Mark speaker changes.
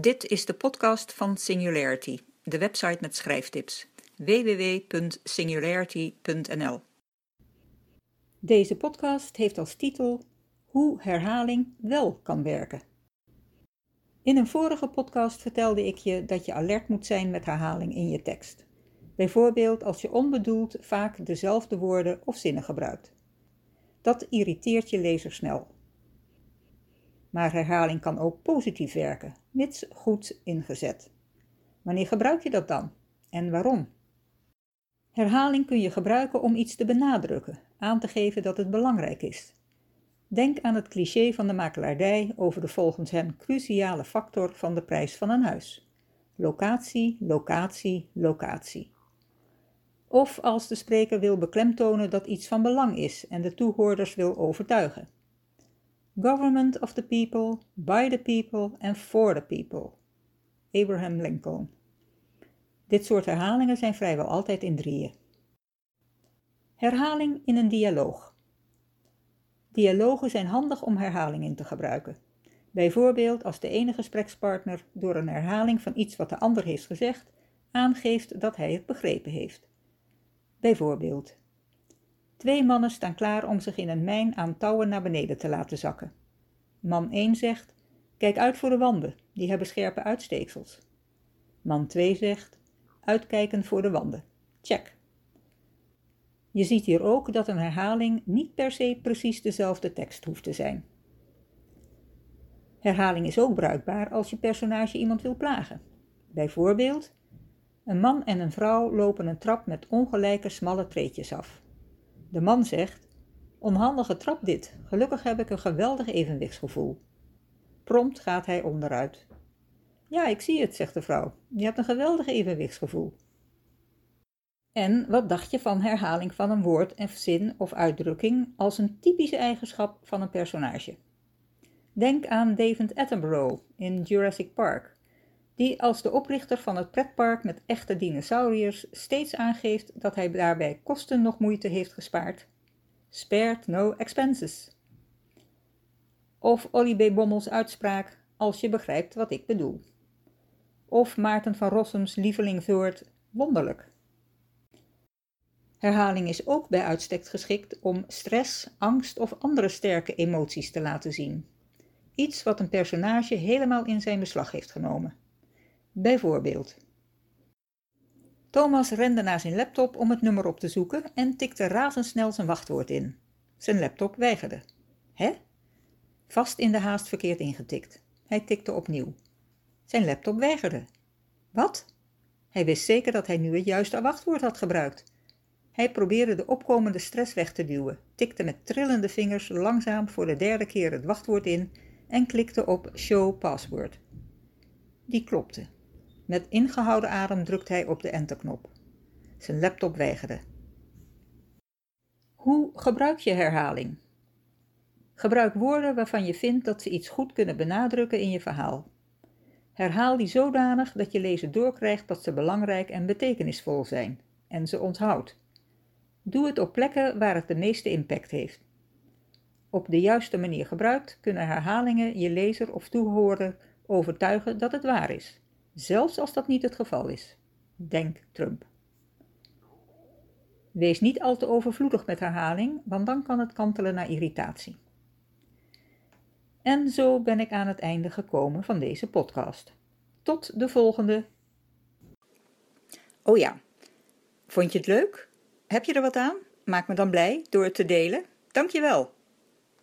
Speaker 1: Dit is de podcast van Singularity, de website met schrijftips. www.singularity.nl Deze podcast heeft als titel Hoe herhaling wel kan werken. In een vorige podcast vertelde ik je dat je alert moet zijn met herhaling in je tekst. Bijvoorbeeld als je onbedoeld vaak dezelfde woorden of zinnen gebruikt. Dat irriteert je lezer snel. Maar herhaling kan ook positief werken, mits goed ingezet. Wanneer gebruik je dat dan en waarom? Herhaling kun je gebruiken om iets te benadrukken, aan te geven dat het belangrijk is. Denk aan het cliché van de makelaardij over de volgens hen cruciale factor van de prijs van een huis. Locatie, locatie, locatie. Of als de spreker wil beklemtonen dat iets van belang is en de toehoorders wil overtuigen. Government of the people, by the people and for the people. Abraham Lincoln. Dit soort herhalingen zijn vrijwel altijd in drieën. Herhaling in een dialoog. Dialogen zijn handig om herhaling in te gebruiken. Bijvoorbeeld als de ene gesprekspartner door een herhaling van iets wat de ander heeft gezegd aangeeft dat hij het begrepen heeft. Bijvoorbeeld: Twee mannen staan klaar om zich in een mijn aan touwen naar beneden te laten zakken. Man 1 zegt: Kijk uit voor de wanden, die hebben scherpe uitsteeksels. Man 2 zegt: Uitkijken voor de wanden. Check. Je ziet hier ook dat een herhaling niet per se precies dezelfde tekst hoeft te zijn. Herhaling is ook bruikbaar als je personage iemand wil plagen. Bijvoorbeeld: Een man en een vrouw lopen een trap met ongelijke smalle treetjes af. De man zegt: Onhandige trap dit, gelukkig heb ik een geweldig evenwichtsgevoel. Prompt gaat hij onderuit. Ja, ik zie het, zegt de vrouw. Je hebt een geweldig evenwichtsgevoel. En wat dacht je van herhaling van een woord en zin of uitdrukking als een typische eigenschap van een personage? Denk aan David Attenborough in Jurassic Park, die als de oprichter van het pretpark met echte dinosauriërs steeds aangeeft dat hij daarbij kosten nog moeite heeft gespaard. Spared no expenses. Of Olly B. Bommels uitspraak, als je begrijpt wat ik bedoel. Of Maarten van Rossums lievelingwoord, wonderlijk. Herhaling is ook bij uitstek geschikt om stress, angst of andere sterke emoties te laten zien. Iets wat een personage helemaal in zijn beslag heeft genomen. Bijvoorbeeld. Thomas rende naar zijn laptop om het nummer op te zoeken en tikte razendsnel zijn wachtwoord in. Zijn laptop weigerde. Hè? Vast in de haast verkeerd ingetikt. Hij tikte opnieuw. Zijn laptop weigerde. Wat? Hij wist zeker dat hij nu het juiste wachtwoord had gebruikt. Hij probeerde de opkomende stress weg te duwen, tikte met trillende vingers langzaam voor de derde keer het wachtwoord in en klikte op Show Password. Die klopte. Met ingehouden adem drukte hij op de enterknop. Zijn laptop weigerde. Hoe gebruik je herhaling? Gebruik woorden waarvan je vindt dat ze iets goed kunnen benadrukken in je verhaal. Herhaal die zodanig dat je lezer doorkrijgt dat ze belangrijk en betekenisvol zijn en ze onthoudt. Doe het op plekken waar het de meeste impact heeft. Op de juiste manier gebruikt kunnen herhalingen je lezer of toehoorder overtuigen dat het waar is, zelfs als dat niet het geval is. Denk Trump. Wees niet al te overvloedig met herhaling, want dan kan het kantelen naar irritatie. En zo ben ik aan het einde gekomen van deze podcast. Tot de volgende. Oh ja, vond je het leuk? Heb je er wat aan? Maak me dan blij door het te delen. Dankjewel.